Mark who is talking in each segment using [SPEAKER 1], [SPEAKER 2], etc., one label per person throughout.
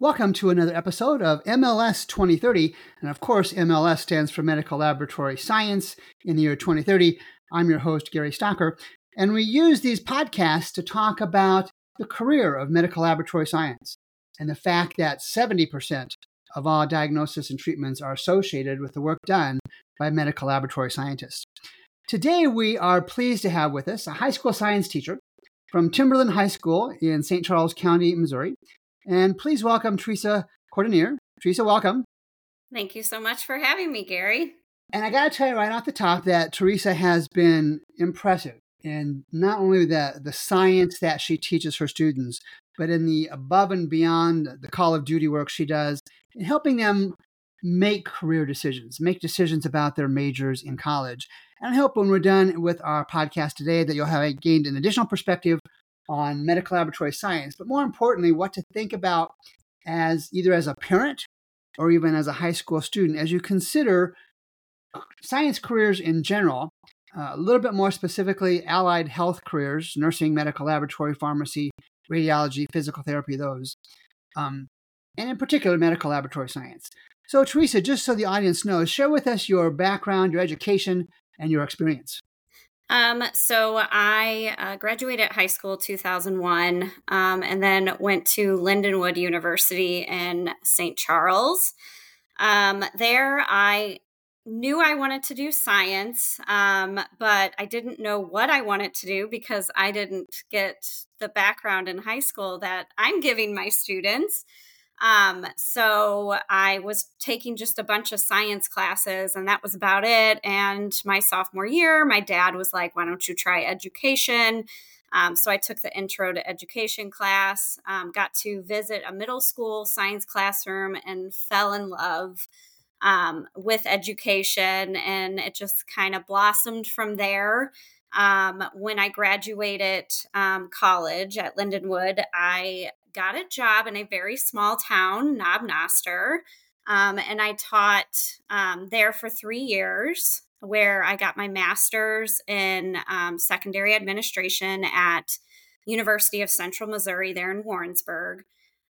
[SPEAKER 1] Welcome to another episode of MLS 2030. And of course, MLS stands for Medical Laboratory Science in the year 2030. I'm your host, Gary Stocker. And we use these podcasts to talk about the career of medical laboratory science and the fact that 70% of all diagnosis and treatments are associated with the work done by medical laboratory scientists. Today, we are pleased to have with us a high school science teacher from Timberland High School in St. Charles County, Missouri. And please welcome Theresa Cordonier. Theresa, welcome.
[SPEAKER 2] Thank you so much for having me, Gary.
[SPEAKER 1] And I got to tell you right off the top that Theresa has been impressive in not only the, the science that she teaches her students, but in the above and beyond the call of duty work she does in helping them make career decisions, make decisions about their majors in college. And I hope when we're done with our podcast today that you'll have gained an additional perspective on medical laboratory science, but more importantly, what to think about as either as a parent or even as a high school student as you consider science careers in general, uh, a little bit more specifically, allied health careers, nursing, medical laboratory, pharmacy, radiology, physical therapy, those, um, and in particular, medical laboratory science. So, Theresa, just so the audience knows, share with us your background, your education, and your experience.
[SPEAKER 2] Um, so I uh, graduated high school 2001 um, and then went to Lindenwood University in St. Charles. Um, there, I knew I wanted to do science, um, but I didn't know what I wanted to do because I didn't get the background in high school that I'm giving my students. Um, so I was taking just a bunch of science classes, and that was about it. And my sophomore year, my dad was like, Why don't you try education? Um, so I took the intro to education class, um, got to visit a middle school science classroom, and fell in love um, with education. And it just kind of blossomed from there. Um, when I graduated um, college at Lindenwood, I got a job in a very small town, Knob Noster. Um, and I taught um, there for three years, where I got my master's in um, secondary administration at University of Central Missouri, there in Warrensburg.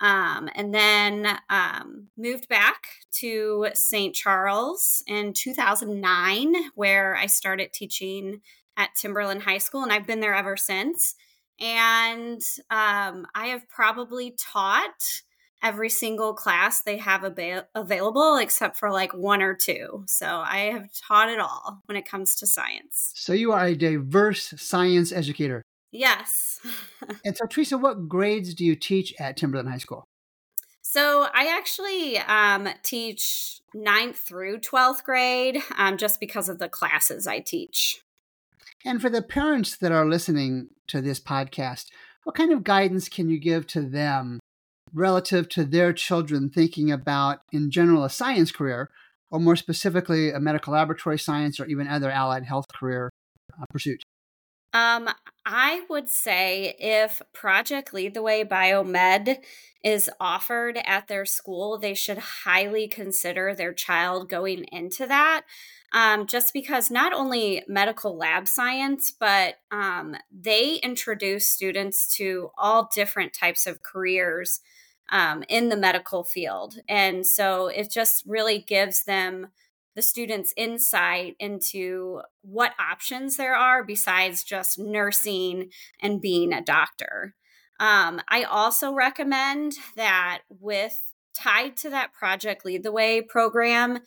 [SPEAKER 2] Um, and then um, moved back to St. Charles in 2009, where I started teaching at Timberland High School, and I've been there ever since and um, I have probably taught every single class they have ab- available except for like one or two. So I have taught it all when it comes to science.
[SPEAKER 1] So you are a diverse science educator.
[SPEAKER 2] Yes.
[SPEAKER 1] and so, Theresa, what grades do you teach at Timberland High School?
[SPEAKER 2] So I actually um, teach ninth through 12th grade um, just because of the classes I teach.
[SPEAKER 1] And for the parents that are listening to this podcast, what kind of guidance can you give to them relative to their children thinking about, in general, a science career, or more specifically, a medical laboratory science or even other allied health career uh, pursuit?
[SPEAKER 2] Um, I would say if Project Lead the Way Biomed is offered at their school, they should highly consider their child going into that um, just because not only medical lab science, but um, they introduce students to all different types of careers um, in the medical field. And so it just really gives them the students insight into what options there are besides just nursing and being a doctor. Um, I also recommend that with tied to that Project Lead the Way program,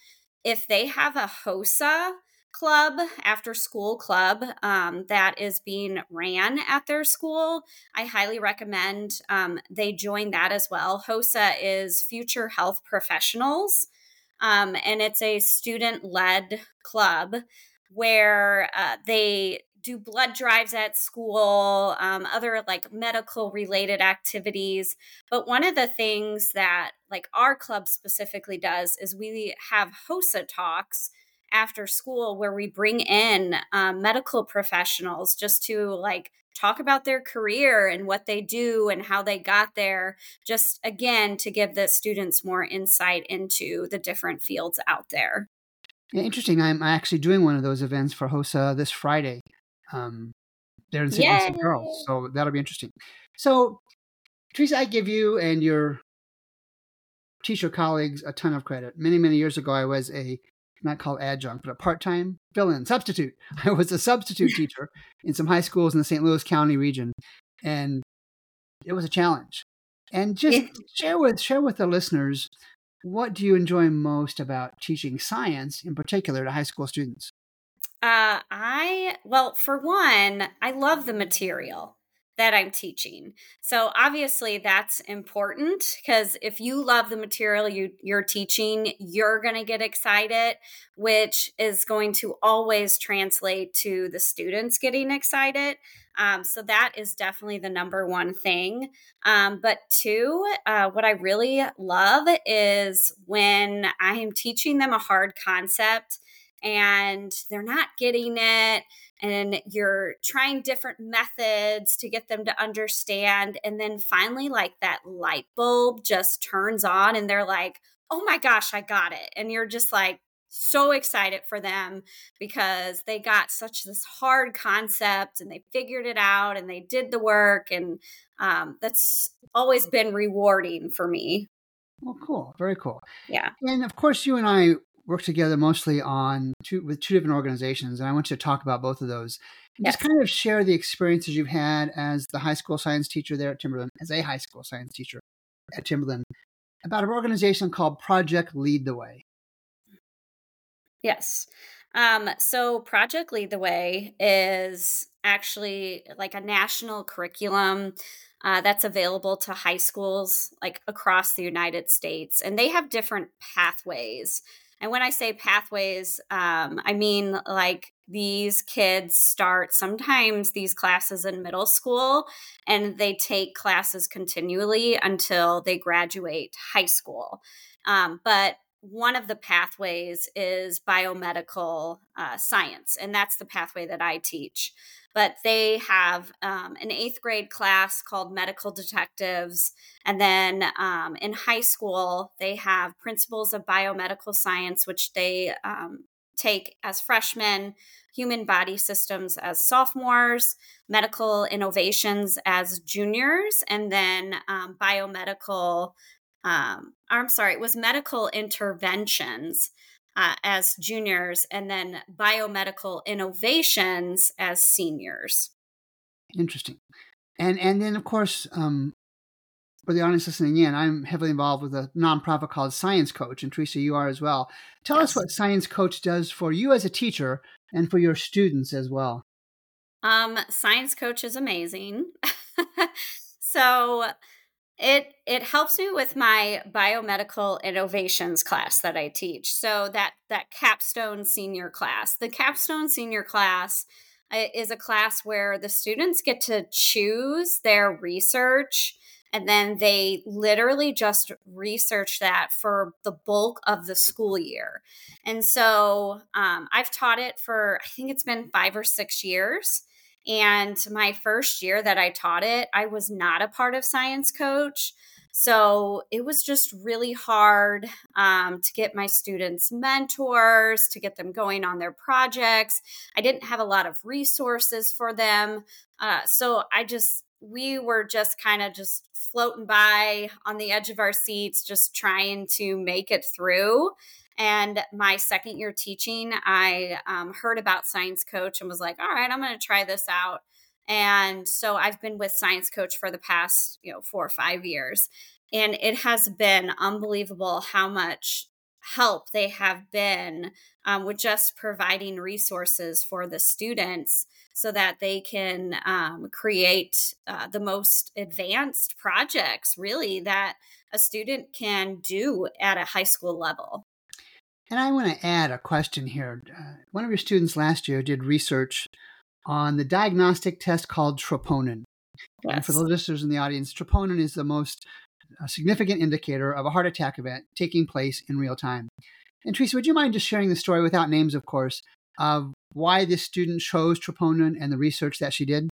[SPEAKER 2] if they have a HOSA club, after school club um, that is being ran at their school, I highly recommend um, they join that as well. HOSA is Future Health Professionals, um, and it's a student led club where uh, they do blood drives at school, um, other like medical related activities. But one of the things that like our club specifically does is we have HOSA talks after school where we bring in um, medical professionals just to like talk about their career and what they do and how they got there just again to give the students more insight into the different fields out there
[SPEAKER 1] yeah, interesting i'm actually doing one of those events for hosa this friday um, there in St. Charles. So that'll be interesting. So, Theresa, I give you and your teacher colleagues a ton of credit. Many, many years ago, I was a not called adjunct, but a part time fill in substitute. I was a substitute teacher in some high schools in the St. Louis County region. And it was a challenge. And just share with share with the listeners what do you enjoy most about teaching science in particular to high school students?
[SPEAKER 2] Uh, I, well, for one, I love the material that I'm teaching. So obviously that's important because if you love the material you, you're teaching, you're going to get excited, which is going to always translate to the students getting excited. Um, so that is definitely the number one thing. Um, but two, uh, what I really love is when I am teaching them a hard concept and they're not getting it and you're trying different methods to get them to understand and then finally like that light bulb just turns on and they're like oh my gosh i got it and you're just like so excited for them because they got such this hard concept and they figured it out and they did the work and um, that's always been rewarding for me.
[SPEAKER 1] Well cool. Very cool.
[SPEAKER 2] Yeah.
[SPEAKER 1] And of course you and i work together mostly on two with two different organizations, and I want you to talk about both of those. And yes. Just kind of share the experiences you've had as the high school science teacher there at Timberland, as a high school science teacher at Timberland, about an organization called Project Lead the Way.
[SPEAKER 2] Yes. Um, so Project Lead the Way is actually like a national curriculum uh, that's available to high schools like across the United States, and they have different pathways and when I say pathways, um, I mean like these kids start sometimes these classes in middle school and they take classes continually until they graduate high school. Um, but one of the pathways is biomedical uh, science, and that's the pathway that I teach but they have um, an eighth grade class called Medical Detectives. And then um, in high school, they have Principles of Biomedical Science, which they um, take as freshmen, Human Body Systems as sophomores, Medical Innovations as juniors, and then um, Biomedical. Um, I'm sorry, it was medical interventions uh, as juniors, and then biomedical innovations as seniors.
[SPEAKER 1] Interesting, and and then of course, um, for the audience listening in, I'm heavily involved with a nonprofit called Science Coach, and Theresa, you are as well. Tell yes. us what Science Coach does for you as a teacher and for your students as well.
[SPEAKER 2] Um, Science Coach is amazing. so it it helps me with my biomedical innovations class that I teach. So that that capstone senior class. The capstone senior class uh, is a class where the students get to choose their research and then they literally just research that for the bulk of the school year. And so um, I've taught it for, I think it's been five or six years. And my first year that I taught it, I was not a part of Science Coach. So it was just really hard um, to get my students mentors, to get them going on their projects. I didn't have a lot of resources for them. Uh, so I just, we were just kind of just floating by on the edge of our seats, just trying to make it through. And my second year teaching, I um, heard about Science Coach and was like, all right, I'm going to try this out. And so I've been with Science Coach for the past, you know, four or five years. And it has been unbelievable how much help they have been um, with just providing resources for the students so that they can um, create uh, the most advanced projects, really, that a student can do at a high school level.
[SPEAKER 1] And I want to add a question here. Uh, one of your students last year did research on the diagnostic test called troponin. Yes. And for the listeners in the audience, troponin is the most uh, significant indicator of a heart attack event taking place in real time. And Theresa, would you mind just sharing the story without names, of course, of why this student chose troponin and the research that she did?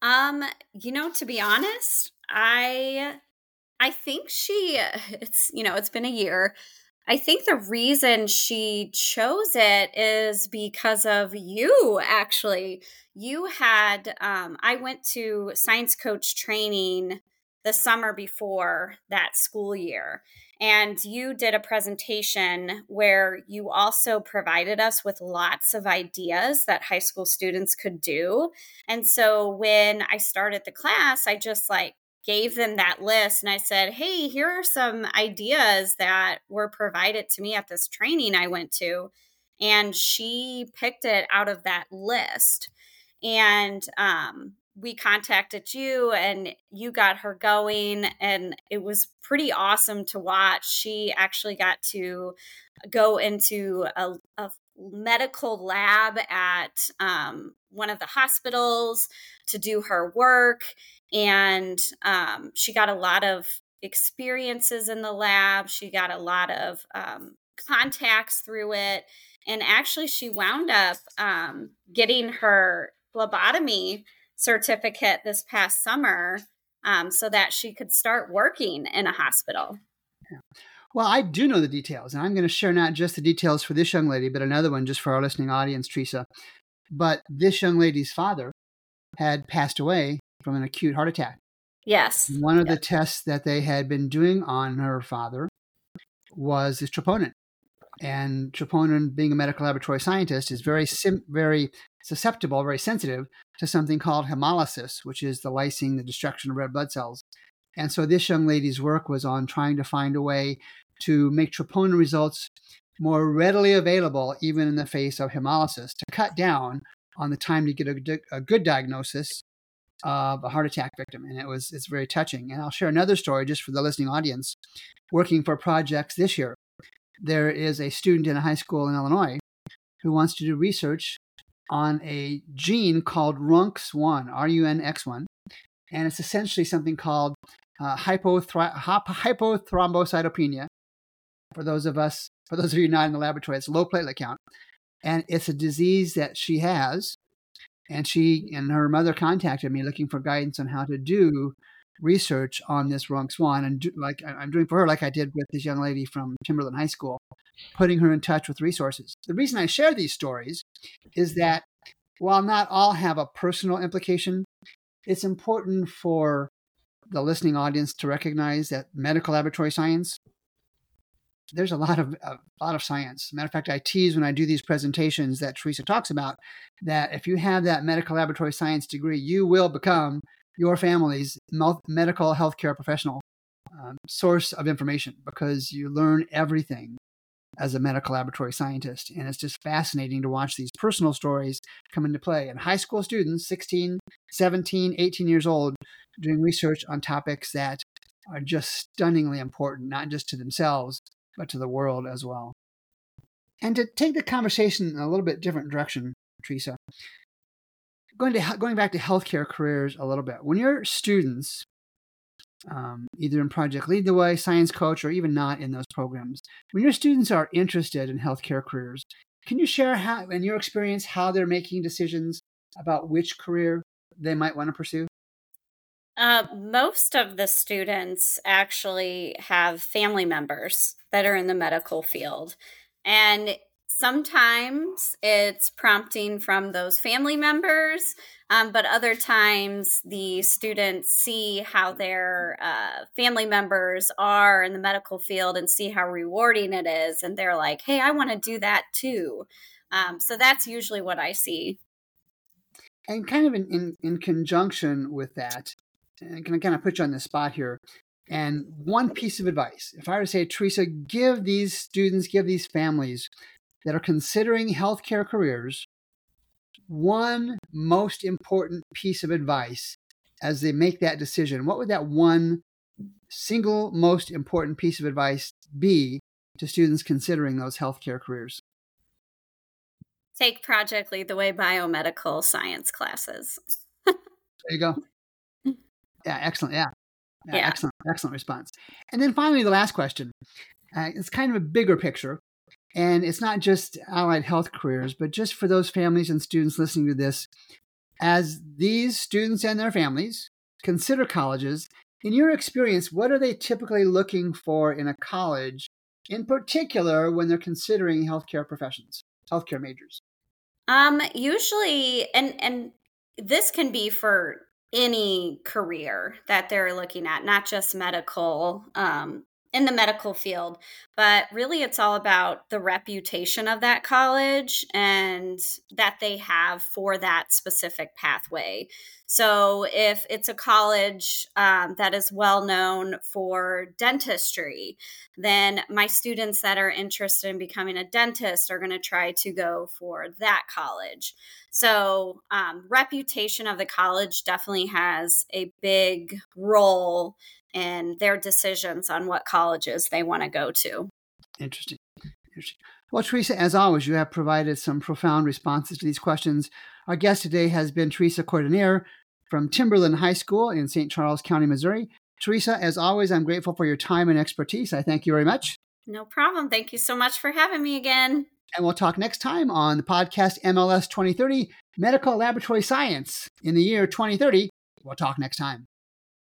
[SPEAKER 2] Um, you know, to be honest, I I think she it's you know, it's been a year. I think the reason she chose it is because of you, actually. You had, um, I went to science coach training the summer before that school year. And you did a presentation where you also provided us with lots of ideas that high school students could do. And so when I started the class, I just like gave them that list and I said, Hey, here are some ideas that were provided to me at this training I went to. And she picked it out of that list. And um, we contacted you and you got her going and it was pretty awesome to watch she actually got to go into a, a medical lab at um, one of the hospitals to do her work and um, she got a lot of experiences in the lab she got a lot of um, contacts through it and actually she wound up um, getting her phlebotomy certificate this past summer um, so that she could start working in a hospital.
[SPEAKER 1] Well, I do know the details, and I'm going to share not just the details for this young lady, but another one just for our listening audience, Theresa. But this young lady's father had passed away from an acute heart attack.
[SPEAKER 2] Yes.
[SPEAKER 1] One of
[SPEAKER 2] yes.
[SPEAKER 1] the tests that they had been doing on her father was this troponin. And troponin, being a medical laboratory scientist, is very sim- very susceptible, very sensitive to something called hemolysis, which is the lysing, the destruction of red blood cells. And so this young lady's work was on trying to find a way to make troponin results more readily available, even in the face of hemolysis, to cut down on the time to get a, a good diagnosis of a heart attack victim. And it was it's very touching. And I'll share another story just for the listening audience. Working for projects this year, there is a student in a high school in Illinois who wants to do research on a gene called RUNX1, R-U-N-X1, and it's essentially something called uh, hypothrombocytopenia. For those of us, for those of you not in the laboratory, it's low platelet count, and it's a disease that she has. And she and her mother contacted me looking for guidance on how to do research on this RUNX1 and do, like I'm doing for her, like I did with this young lady from Timberland High School, putting her in touch with resources. The reason I share these stories is that while not all have a personal implication, it's important for the listening audience to recognize that medical laboratory science there's a lot of a lot of science. Matter of fact, I tease when I do these presentations that Theresa talks about that if you have that medical laboratory science degree, you will become your family's medical healthcare professional um, source of information because you learn everything as a medical laboratory scientist. And it's just fascinating to watch these personal stories come into play. And high school students, 16, 17, 18 years old, doing research on topics that are just stunningly important, not just to themselves, but to the world as well. And to take the conversation in a little bit different direction, Theresa, going to going back to healthcare careers a little bit. When your students, um, either in Project Lead the Way, Science Coach, or even not in those programs, when your students are interested in healthcare careers, can you share how, in your experience, how they're making decisions about which career they might want to pursue?
[SPEAKER 2] Uh, most of the students actually have family members that are in the medical field. And sometimes it's prompting from those family members, um, but other times the students see how their uh, family members are in the medical field and see how rewarding it is. And they're like, hey, I want to do that too. Um, so that's usually what I see.
[SPEAKER 1] And kind of in, in, in conjunction with that, and can I kind of put you on the spot here? And one piece of advice, if I were to say, Theresa, give these students, give these families that are considering healthcare careers one most important piece of advice as they make that decision, what would that one single most important piece of advice be to students considering those healthcare careers?
[SPEAKER 2] Take Project Lead the Way biomedical science classes.
[SPEAKER 1] there you go. Yeah, excellent. Yeah. yeah. yeah. Excellent. Excellent response. And then finally, the last question. Uh, it's kind of a bigger picture. And it's not just allied health careers, but just for those families and students listening to this, as these students and their families consider colleges, in your experience, what are they typically looking for in a college, in particular when they're considering healthcare professions, healthcare majors?
[SPEAKER 2] Um, usually, and and this can be for any career that they're looking at, not just medical, um, in the medical field, but really it's all about the reputation of that college and that they have for that specific pathway. So, if it's a college um, that is well known for dentistry, then my students that are interested in becoming a dentist are going to try to go for that college. So, um, reputation of the college definitely has a big role in their decisions on what colleges they want to go to.
[SPEAKER 1] Interesting. Interesting. Well, Theresa, as always, you have provided some profound responses to these questions. Our guest today has been Theresa Cordonier from Timberland High School in St. Charles County, Missouri. Theresa, as always, I'm grateful for your time and expertise. I thank you very much.
[SPEAKER 2] No problem. Thank you so much for having me again.
[SPEAKER 1] And we'll talk next time on the podcast MLS 2030 Medical Laboratory Science in the year 2030. We'll talk next time.